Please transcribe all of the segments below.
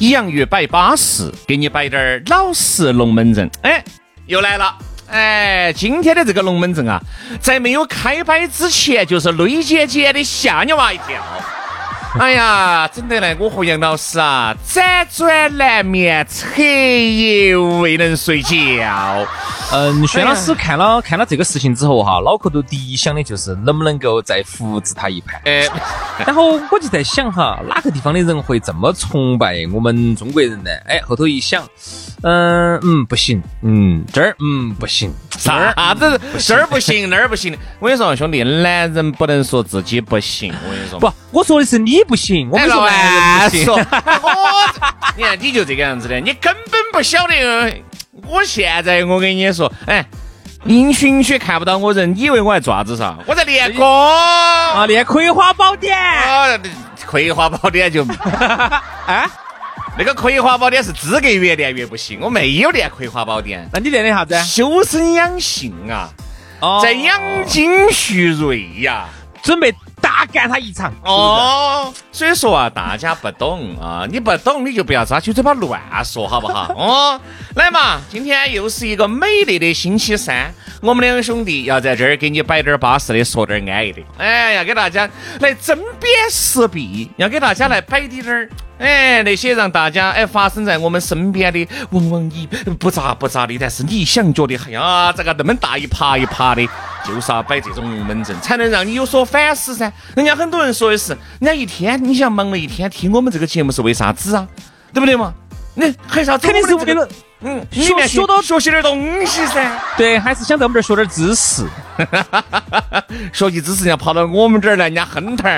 洋芋摆巴适，给你摆点儿老实龙门阵。哎，又来了。哎，今天的这个龙门阵啊，在没有开摆之前，就是累尖尖的吓你娃一跳。哎呀，整得来我和杨老师啊，辗转难眠，彻夜未能睡觉。嗯，薛老师看了看了这个事情之后哈，脑壳头第一想的就是能不能够再复制他一盘。哎，然后我就在想哈，哪个地方的人会这么崇拜我们中国人呢？哎，后头一想，嗯嗯不行，嗯这儿嗯不行，啥子这儿不行那儿不行。我跟你说兄弟，男人不能说自己不行。我跟你说，不，我说的是你不行，我没说男人不行。我，你看你就这个样子的，你根本不晓得。我现在我跟你说，哎，音讯区看不到我人，你以为我在做啥子噻？我在练歌啊，练《葵花宝典》。啊，《葵花宝典》就，啊，那个《葵花宝典》是资格越练越不行，我没有练《葵花宝典》。那你练的啥子？修身养性啊，哦在养精蓄锐呀，准备。大干他一场哦，所以说啊，大家不懂啊，你不懂你就不要扎起嘴巴乱说，好不好？哦，来嘛，今天又是一个美丽的星期三，我们两兄弟要在这儿给你摆点巴适的，说点安逸的，哎，要给大家来针砭时弊，要给大家来摆点点。哎，那些让大家哎发生在我们身边的，往往你不咋不咋的，但是你想觉得，哎呀，这个那么大一趴一趴的，就是要摆这种龙门阵，才能让你有所反思噻。人家很多人说的是，人家一天你想忙了一天，听我们这个节目是为啥子啊？对不对嘛？你还是要肯定是为了嗯学学到学习点东西噻。对，还是想在我们这儿学点知识。学习知识要跑到我们这儿来，人家哼疼。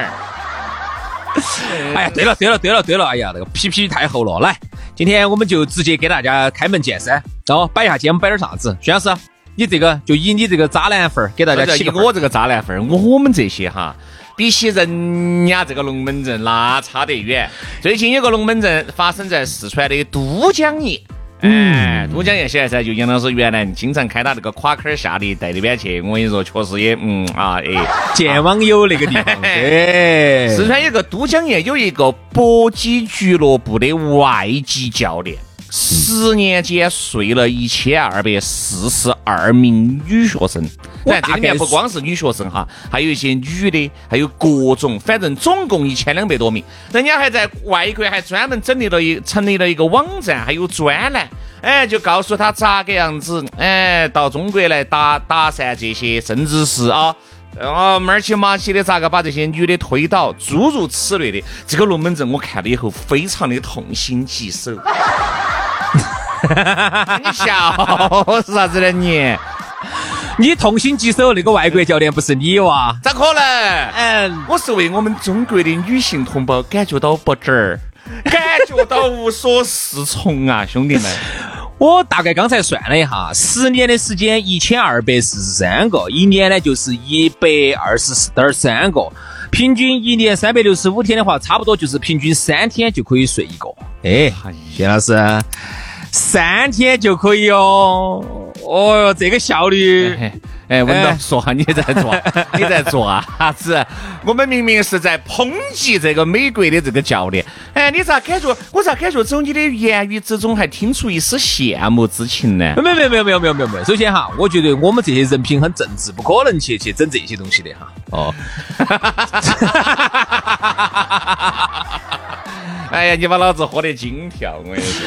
哎呀，对了对了对了对了，哎呀，那个皮皮太厚了。来，今天我们就直接给大家开门见山，哦，摆一下今天我们摆点啥子？徐老师，你这个就以你这个渣男份儿给大家起个。我这个渣男份儿，我我们这些哈，比起人家这个龙门阵那差得远。最近有个龙门阵发生在四川的都江堰。哎，都江堰现在噻，就杨老师原来经常开他那个垮坎儿下的带那边去，我跟你说，确实也嗯啊哎，见网友那个地方。哎，四川有个都江堰有一个搏击俱乐部的外籍教练。十年间睡了一千二百四十二名女学生，但这里面不光是女学生哈，还有一些女的，还有各种，反正总共一千两百多名。人家还在外国还专门整理了一成立了一个网站，还有专栏，哎，就告诉他咋个样子，哎，到中国来打打散这些，甚至是啊，啊，马起马起的咋个把这些女的推倒，诸如此类的。这个龙门阵我看了以后，非常的痛心疾首。你笑是啥子呢？你你痛心疾首，那个外国教练不是你哇？咋可能？嗯，我是为我们中国的女性同胞感觉到不值儿，感觉到无所适从啊，兄弟们！我大概刚才算了一下，十年的时间一千二百四十三个，一年呢就是一百二十四点三个，平均一年三百六十五天的话，差不多就是平均三天就可以睡一个。哎，谢老师。三天就可以哦，哦哟，这个效率，哎，文导，说下你在做，你在做啊？啥子？我们明明是在抨击这个美国的这个教练，哎，你咋感觉？我咋感觉从你的言语之中还听出一丝羡慕之情呢？没有没有没有没有没有没有没有。首先哈，我觉得我们这些人品很正直，不可能去去整这些东西的哈。哦。哎呀，你把老子喝得惊跳，我跟你说。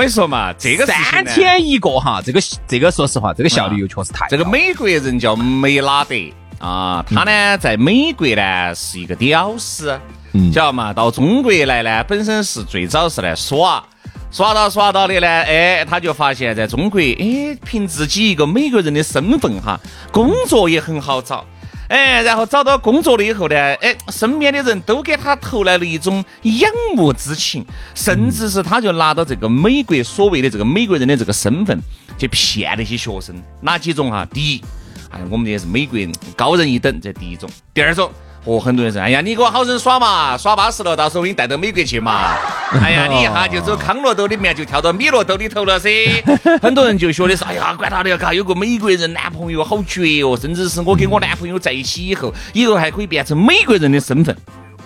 我跟你说嘛，这个三天一个哈，这个这个说实话，这个效率又确实太。这个美国人叫梅拉德啊，他呢在美国呢是一个屌丝，晓得嘛？到中国来呢，本身是最早是来耍，耍到耍到的呢，哎，他就发现在中国，哎，凭自己一个美国人的身份哈，工作也很好找。哎，然后找到工作了以后呢，哎，身边的人都给他投来了一种仰慕之情，甚至是他就拿到这个美国所谓的这个美国人的这个身份去骗那些学生，哪几种哈？第一，哎，我们也是美国人高人一等，这第一种；第二种。哦，很多人说，哎呀，你给我好生耍嘛，耍巴适了，到时候我给你带到美国去嘛。哎呀，你一下就走康乐兜里面，就跳到米乐兜里头了噻。很多人就觉得是，哎呀，管他的，嘎，有个美国人男朋友好绝哦，甚至是我跟我男朋友在一起以后，以后还可以变成美国人的身份。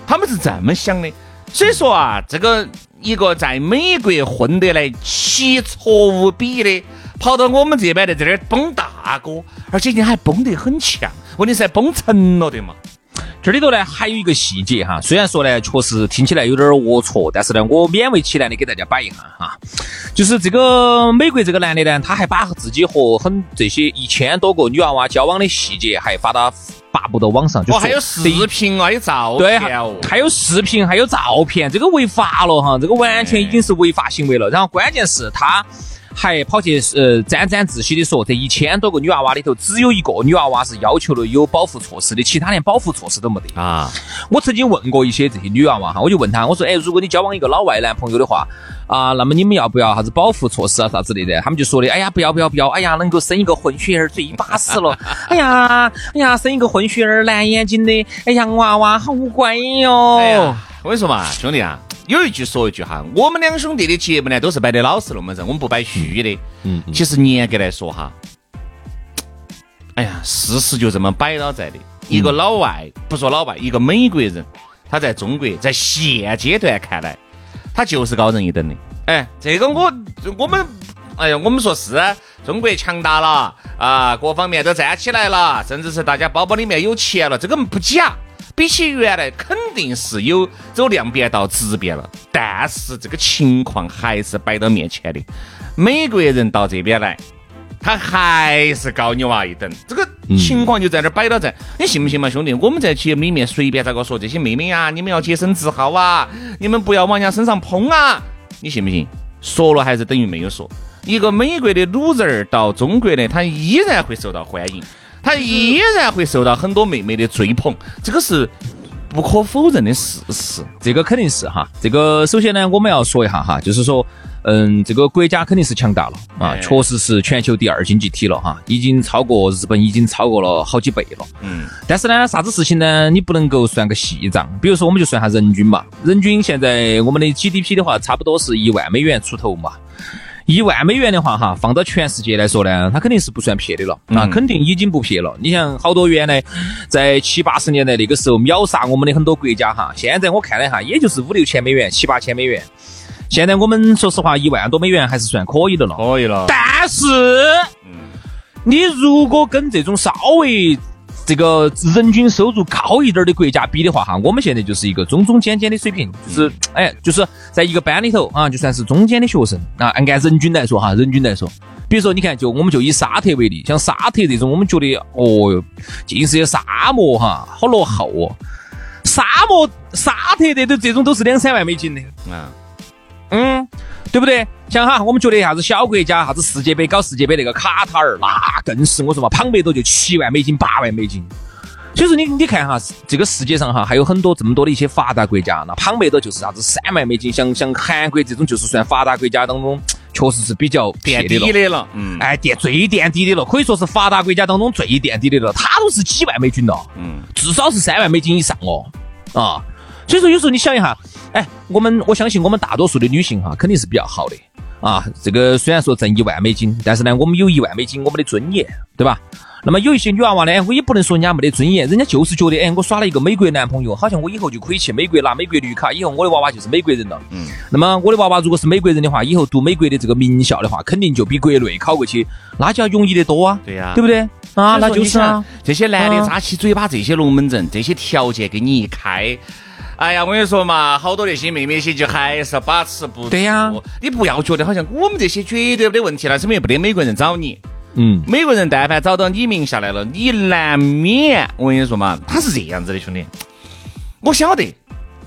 他们是这么想的。所以说啊，这个一个在美国混得来奇挫无比的，跑到我们这边来这儿崩大哥，而且你还崩得很强，问题是崩成了的嘛。这里头呢还有一个细节哈，虽然说呢确实听起来有点龌龊，但是呢我勉为其难的给大家摆一下哈，就是这个美国这个男的呢，他还把自己和很这些一千多个女娃娃交往的细节还发到发布到网上，哦还有视频啊，有照片哦，还有视频还有照片，这个违法了哈，这个完全已经是违法行为了。然后关键是他。还跑去呃沾沾自喜的说，这一千多个女娃娃里头，只有一个女娃娃是要求了有保护措施的，其他连保护措施都没得啊！我曾经问过一些这些女娃娃哈，我就问她，我说，哎，如果你交往一个老外男朋友的话啊，那么你们要不要啥子保护措施啊啥之类的？他们就说的，哎呀，不要不要不要，哎呀，能够生一个混血儿最巴适了，哎呀，哎呀，生一个混血儿蓝眼睛的，哎呀，娃娃好乖哟！哎呀，我跟你说嘛，兄弟啊。有一句说一句哈，我们两兄弟的节目呢都是摆的老实龙门阵，我们不摆虚的。嗯，其实严格来说哈，哎呀，事实就这么摆到在的。一个老外，不说老外，一个美国人，他在中国在现阶段看来，他就是高人一等的。哎，这个我我们，哎呀，我们说是中国强大了啊，各方面都站起来了，甚至是大家包包里面有钱了，这个不假。比起原来肯定是有走量变到质变了，但是这个情况还是摆到面前的。美国人到这边来，他还是高你娃一等，这个情况就在那摆到在。你信不信嘛，兄弟？我们在节目里面随便咋个说这些妹妹啊，你们要洁身自好啊，你们不要往人家身上碰啊，你信不信？说了还是等于没有说。一个美国的卤人儿到中国呢，他依然会受到欢迎。他依然会受到很多妹妹的追捧，这个是不可否认的事实。这个肯定是哈。这个首先呢，我们要说一下哈，就是说，嗯，这个国家肯定是强大了啊，确实是全球第二经济体了哈，已经超过日本，已经超过了好几倍了。嗯。但是呢，啥子事情呢？你不能够算个细账。比如说，我们就算下人均嘛，人均现在我们的 GDP 的话，差不多是一万美元出头嘛。一万美元的话，哈，放到全世界来说呢，它肯定是不算撇的了，那肯定已经不撇了。你像好多原来在七八十年代那个时候秒杀我们的很多国家哈，现在我看了一下，也就是五六千美元、七八千美元。现在我们说实话，一万多美元还是算可以的了，可以了。但是，你如果跟这种稍微这个人均收入高一点的国家比的话，哈，我们现在就是一个中中间间的水平，就是哎，就是在一个班里头啊，就算是中间的学生啊。按按人均来说，哈，人均来说，比如说你看，就我们就以沙特为例，像沙特这种，我们觉得哦哟，尽是些沙漠哈，好落后哦。沙漠沙特的都这种都是两三万美金的啊，嗯。对不对？像哈，我们觉得啥子小国家，啥子世界杯搞世界杯那个卡塔尔，那更是我说嘛，庞贝多就七万美金、八万美金。所以说你你看哈，这个世界上哈还有很多这么多的一些发达国家，那庞贝多就是啥子三万美金。像像韩国这种就是算发达国家当中，确实是比较垫底的了。嗯，哎，垫最垫底的了，可以说是发达国家当中最垫底的了。它都是几万美金了，嗯，至少是三万美金以上哦，啊。所以说，有时候你想一下，哎，我们我相信我们大多数的女性哈，肯定是比较好的啊。这个虽然说挣一万美金，但是呢，我们有一万美金我们的尊严，对吧？那么有一些女娃娃呢，哎，我也不能说人家没得尊严，人家就是觉得，哎，我耍了一个美国男朋友，好像我以后就可以去美国拿美国绿卡，以后我的娃娃就是美国人了。嗯。那么我的娃娃如果是美国人的话，以后读美国的这个名校的话，肯定就比国内考过去，那就要容易得多啊。对呀。对不对？啊，那就是啊。这些男的扎起嘴巴，这些龙门阵，这些条件给你一开。哎呀，我跟你说嘛，好多那些妹妹些就还是把持不住。对呀，你不要觉得好像我们这些绝对没得问题了，是因为不得美国人找你。嗯，美国人但凡找到你名下来了，你难免我跟你说嘛，他是这样子的，兄弟。我晓得，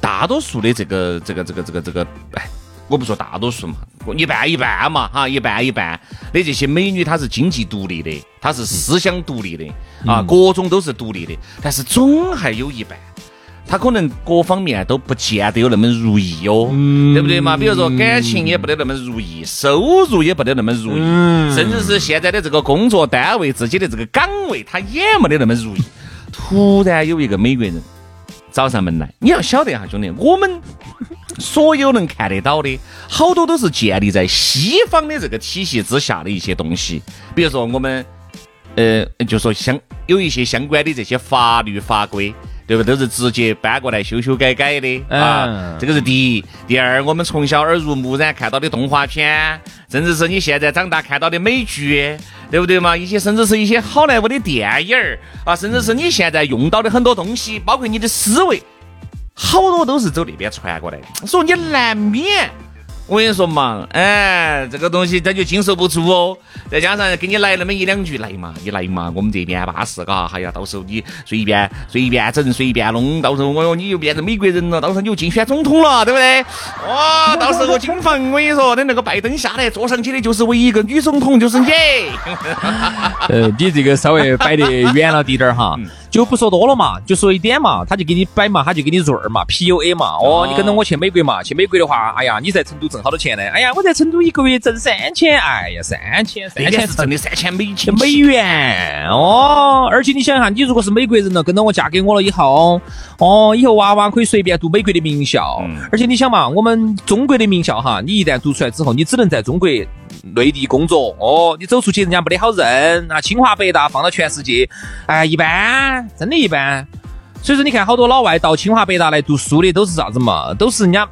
大多数的这个这个这个这个这个，哎，我不说大多数嘛，一半一半嘛，哈，一半一半的这些美女，她是经济独立的，她是思想独立的，啊，各种都是独立的，但是总还有一半。他可能各方面都不见得有那么如意哟，对不对嘛？比如说感情也不得那么如意，收入也不得那么如意，甚至是现在的这个工作单位、自己的这个岗位，他也没得那么如意。突然有一个美国人找上门来，你要晓得哈，兄弟，我们所有能看得到的，好多都是建立在西方的这个体系之下的一些东西，比如说我们，呃，就说相有一些相关的这些法律法规。对不？都是直接搬过来修修改改的啊！这个是第一。第二，我们从小耳濡目染看到的动画片，甚至是你现在长大看到的美剧，对不对嘛？一些甚至是一些好莱坞的电影儿啊，甚至是你现在用到的很多东西，包括你的思维，好多都是走那边传过来的。所以你难免。我跟你说嘛，哎，这个东西他就经受不住哦。再加上给你来那么一两句，来嘛，你来嘛，我们这边巴适嘎。哎呀，到时候你随便随便整，随便弄，到时候我哟你又变成美国人了，到时候你又竞选总统了，对不对？哇，到时候金房，我跟你说，等那个拜登下来，坐上去的就是唯一一个女总统，就是你。呃，你这个稍微摆得远了滴点儿哈。就不说多了嘛，就说一点嘛，他就给你摆嘛，他就给你润儿嘛，PUA 嘛。哦，你跟着我去美国嘛，去美国的话，哎呀，你在成都挣好多钱呢？哎呀，我在成都一个月挣三千，哎呀，三千，三千是挣的三千美金美元哦。而且你想一下，你如果是美国人了，跟着我嫁给我了以后，哦，以后娃娃可以随便读美国的名校。而且你想嘛，我们中国的名校哈，你一旦读出来之后，你只能在中国。内地工作哦，你走出去人家没得好认啊。清华北大放到全世界，哎，一般，真的一般。所以说，你看好多老外到清华北大来读书的都是啥子嘛？都是人家。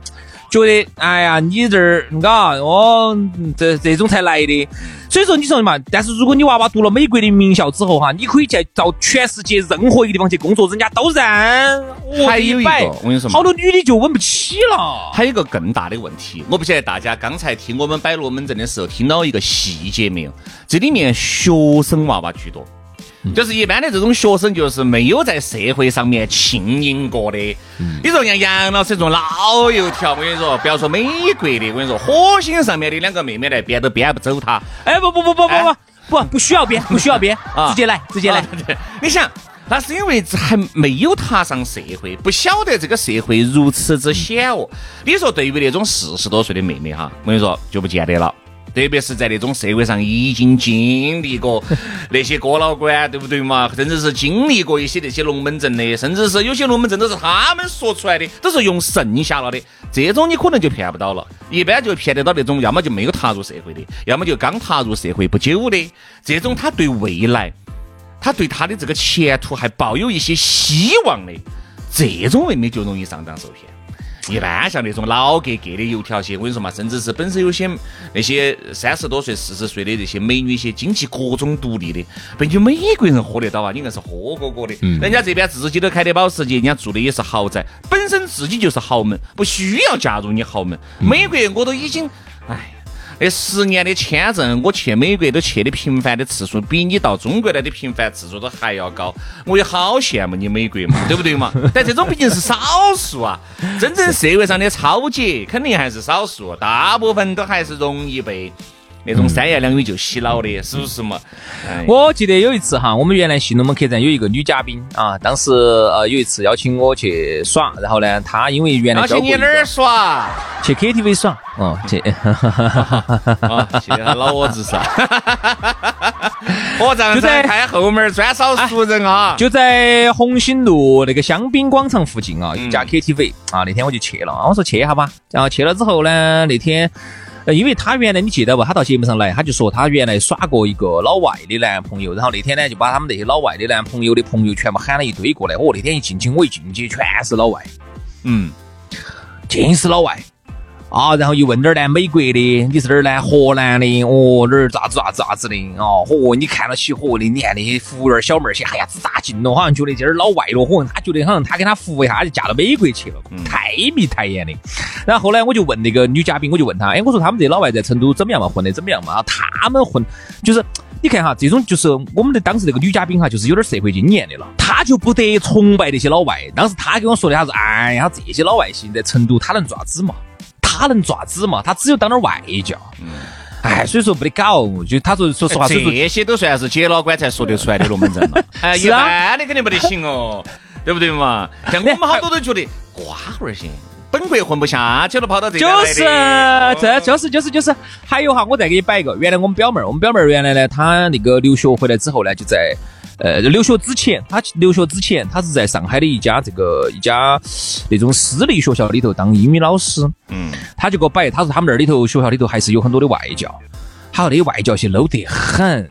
觉得哎呀，你这儿嘎哦，这这种才来的。所以说你说嘛，但是如果你娃娃读了美国的名校之后哈，你可以在到全世界任何一个地方去工作，人家都认。还有一个，我跟你说，好多女的就稳不起了。还有一个更大的问题，我不晓得大家刚才听我们摆龙门阵的时候听到一个细节没有？这里面学生娃娃居多。就是一般的这种学生，就是没有在社会上面浸淫过的。你说像杨老师这种老油条，我跟你说，不要说美国的，我跟你说，火星上面的两个妹妹来编都编不走他。哎，不不不不不不不，不需要编，不需要编，直接来，直接来。你想，那是因为还没有踏上社会，不晓得这个社会如此之险恶。你说，对于那种四十多岁的妹妹哈，我跟你说，就不见得了。特别是在那种社会上已经经历过 那些哥老倌，对不对嘛？甚至是经历过一些那些龙门阵的，甚至是有些龙门阵都是他们说出来的，都是用剩下了的。这种你可能就骗不到了，一般就骗得到那种，要么就没有踏入社会的，要么就刚踏入社会不久的。这种他对未来，他对他的这个前途还抱有一些希望的，这种妹妹就容易上当受骗。一般像那种老格格的油条些，我跟你说嘛，甚至是本身有些那些三十多岁、四十岁的这些美女些，经济各种独立的，被你美国人喝得到啊？你硬是喝过过的，人家这边自己都开的保时捷，人家住的也是豪宅，本身自己就是豪门，不需要嫁入你豪门。美国我都已经，哎。那十年的签证，我去美国都去的频繁的次数，比你到中国来的频繁次数都还要高。我也好羡慕你美国嘛，对不对嘛？但这种毕竟是少数啊，真正社会上的超级肯定还是少数，大部分都还是容易被。那种三言两语就洗脑的，是不是嘛？我记得有一次哈，我们原来新龙门客栈有一个女嘉宾啊，当时呃有一次邀请我去耍，然后呢，她因为原来邀请你哪儿耍？去 KTV 耍，哦，去，去老窝子耍。我站在看后门专扫熟人啊，就在红星路那个香槟广场附近啊，一家 KTV 啊，那天我就去了，我说去一下吧，然后去了之后呢，那天。呃，因为他原来你记得不？他到节目上来，他就说他原来耍过一个老外的男朋友，然后那天呢就把他们那些老外的男朋友的朋友全部喊了一堆过来。哦那天一进去，我一进去全是老外，嗯，尽是老外。啊，然后又问哪儿呢？美国的，你是哪儿呢？荷兰的，哦，哪儿咋子咋子咋子的？哦，嚯，你看到起嚯的，你看那些服务员小妹儿些，哎呀，咋劲了？好像觉得这儿老外了，嚯，他觉得好像他给他服务一下，就嫁到美国去了，太迷太眼的。然后后来我就问那个女嘉宾，我就问她，哎，我说他们这老外在成都怎么样嘛？混得怎么样嘛？他们混就是。你看哈，这种就是我们的当时那个女嘉宾哈，就是有点社会经验的了，她就不得崇拜那些老外。当时她跟我说的，她说：“哎呀，这些老外现在成都他能咋子嘛？他能爪子嘛？他只有当点外教。”哎，所以说不得搞。就他说，说实话，这些都算是姐老倌才说得出来的 龙门阵了。哎，一般的肯定不得行哦，对不对嘛？像我们好多都觉得瓜娃儿些。本国混不下去了，跑到这就是，这就是就是就是，还有哈，我再给你摆一个。原来我们表妹儿，我们表妹儿原来呢，她那个留学回来之后呢，就在呃留学之前，他留学之前，他是在上海的一家这个一家那种私立学校里头当英语老师。嗯，他就给我摆，他说他们那儿里头学校里头还是有很多的外教，他说那外教些 low 得很。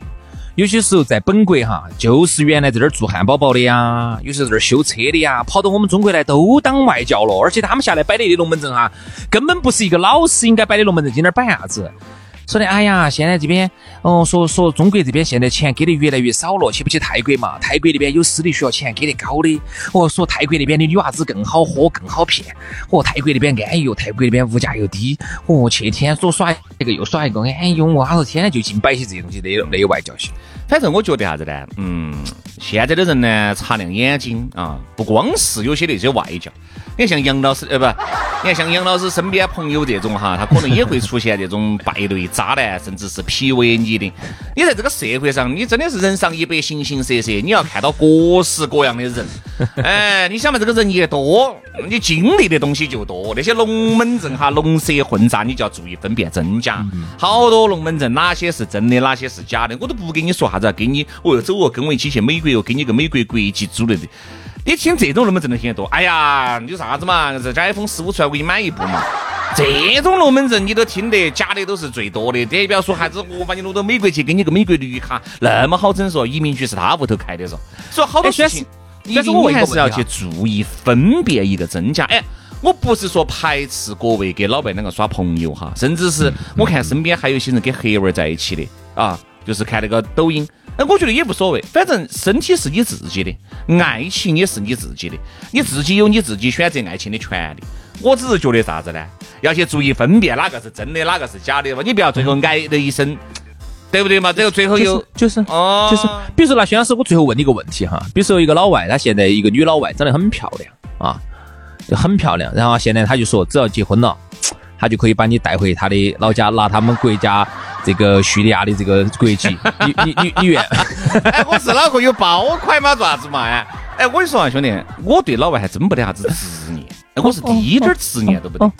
有些时候在本国哈，就是原来在这儿做汉堡包的呀，有些在这儿修车的呀，跑到我们中国来都当外教了，而且他们下来摆的龙门阵哈，根本不是一个老师应该摆的龙门阵，今天摆啥子？说的，哎呀，现在这边，哦，说说中国这边现在钱给的越来越少了，去不去泰国嘛？泰国那边有私立学校钱给的高的。哦，说泰国那边的女娃子更好喝，更好骗。哦，泰国那边安逸，泰国那边物价又低。哦，去天说耍一个又耍一个，哎呦，我他说天天就净摆些这些东西，那内外教些。反正我觉得啥子呢？嗯，现在的人呢，擦亮眼睛啊，不光是有些那些外教。你看像杨老师，呃不，你看像杨老师身边朋友这种哈，他可能也会出现这种败类、渣男，甚至是 PUA 你的。你在这个社会上，你真的是人上一百，形形色色，你要看到各式各样的人。哎，你想嘛，这个人越多，你经历的东西就多。那些龙门阵哈，龙蛇混杂，你就要注意分辨真假。好多龙门阵，哪些是真的，哪些是假的，我都不给你说啥子，给你，我又走哦，跟我一起去美国，哦给你个美国国籍之类的。你听这种龙门阵的听得多，哎呀，你啥子嘛？这家 iPhone 十五出来，我给你买一部嘛。这种龙门阵你都听得，假的都是最多的。这不要说啥子，我把你弄到美国去，给你个美国绿卡，那么好整说，移民局是他屋头开的说。所以好多事情，但是我还是要去注意分辨一个真假。哎，我不是说排斥各位给老白两个耍朋友哈，甚至是我看身边还有一些人跟黑娃儿在一起的啊，就是看那个抖音。哎，我觉得也无所谓，反正身体是你自己的，爱情也是你自己的，你自己有你自己选择爱情的权利。我只是觉得啥子呢？要去注意分辨哪个是真的，哪个是假的嘛。你不要最后挨了一身，对不对嘛？这个最后又就是哦，就是，比如说那薛老师，我最后问你一个问题哈，比如说一个老外，他现在一个女老外长得很漂亮啊，就很漂亮，然后现在他就说只要结婚了。他就可以把你带回他的老家，拿他们国家这个叙利亚的这个国籍。你你你你愿？哎，我是脑壳有包块嘛？做啥子嘛？哎，哎，我跟你说啊，兄弟，我对老外还真没得啥子执念，哎，我是滴点儿执念都不得。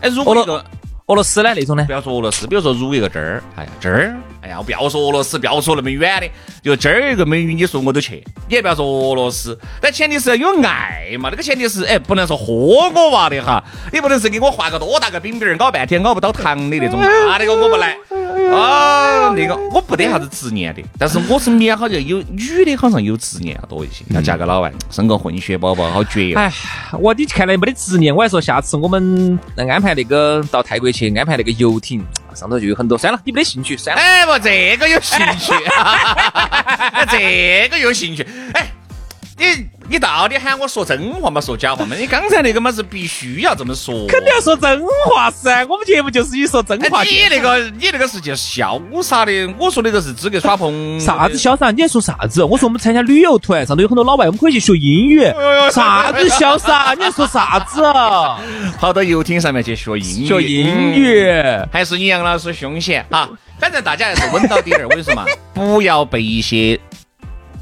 哎，如果一个。俄罗斯呢那种呢？不要说俄罗斯，比如说如一个这儿，哎呀这儿，哎呀我不要说俄罗斯，不要说那么远的，就今儿一个美女，你说我都去，你也不要说俄罗斯，但前提是要有爱嘛，那个前提是哎不能说豁我娃的哈，你不能是给我画个多大个饼饼儿，搞半天搞不到糖的那种，那那个我不来。啊，那个我不得啥子执念的，但是我身边好像有女的，好像有执念要多一些，要嫁个老外，生个混血宝宝，好绝哦。哎，我你看来没得执念，我还说下次我们安排那个到泰国去安排那个游艇，上头就有很多。删了，你没得兴趣，删了。哎不，这个有兴趣，这个有兴趣。哎，你。你到底喊我说真话嘛，说假话嘛？你刚才那个嘛是必须要这么说，肯定要说真话噻。我们节目就是以说真话。你那个你那个是叫潇洒的，我说的都是资格耍朋。啥子潇洒？你在说啥子？我说我们参加旅游团，上头有很多老外，我们可以去学英语。啥子潇洒？你在说啥子？跑到游艇上面去学英语？学英语？还是你杨老师凶险啊？反正大家还是稳到底儿。我跟你说嘛，不要被一些。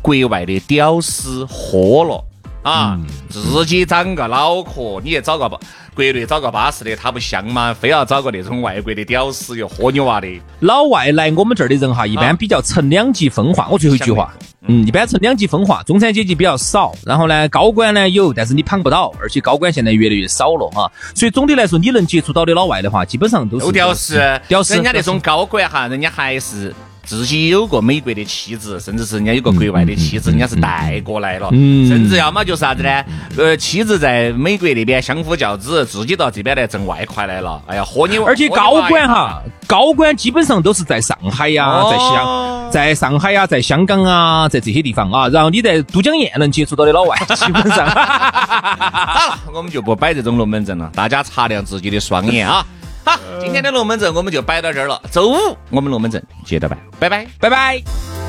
国外的屌丝喝了，啊，自己长个脑壳，你也找个吧。国内找个巴适的，他不香吗？非要找个那种外国的屌丝又喝你娃的。老外来我们这儿的人哈，一般比较呈两极分化。我最后一句话，嗯，一般呈两极分化，中产阶级比较少，然后呢，高管呢有，但是你捧不到，而且高管现在越来越少了哈。所以总的来说，你能接触到的老外的话，基本上都是屌丝，屌丝。人家那种高管哈，人家还是。自己有个美国的妻子，甚至是人家有个国外的妻子，人家是带过来了，甚至要么就是啥子呢？呃，妻子在美国那边相夫教子，自己到这边来挣外快来了。哎呀，和你！而且高管哈，高管基本上都是在上海呀，在香，在上海呀，在香港啊，在这些地方啊。然后你在都江堰能接触到的老外，基本上。好了，我们就不摆这种龙门阵了，大家擦亮自己的双眼啊！好，今天的龙门阵我们就摆到这儿了。周五我们龙门阵接着摆，拜拜，拜拜。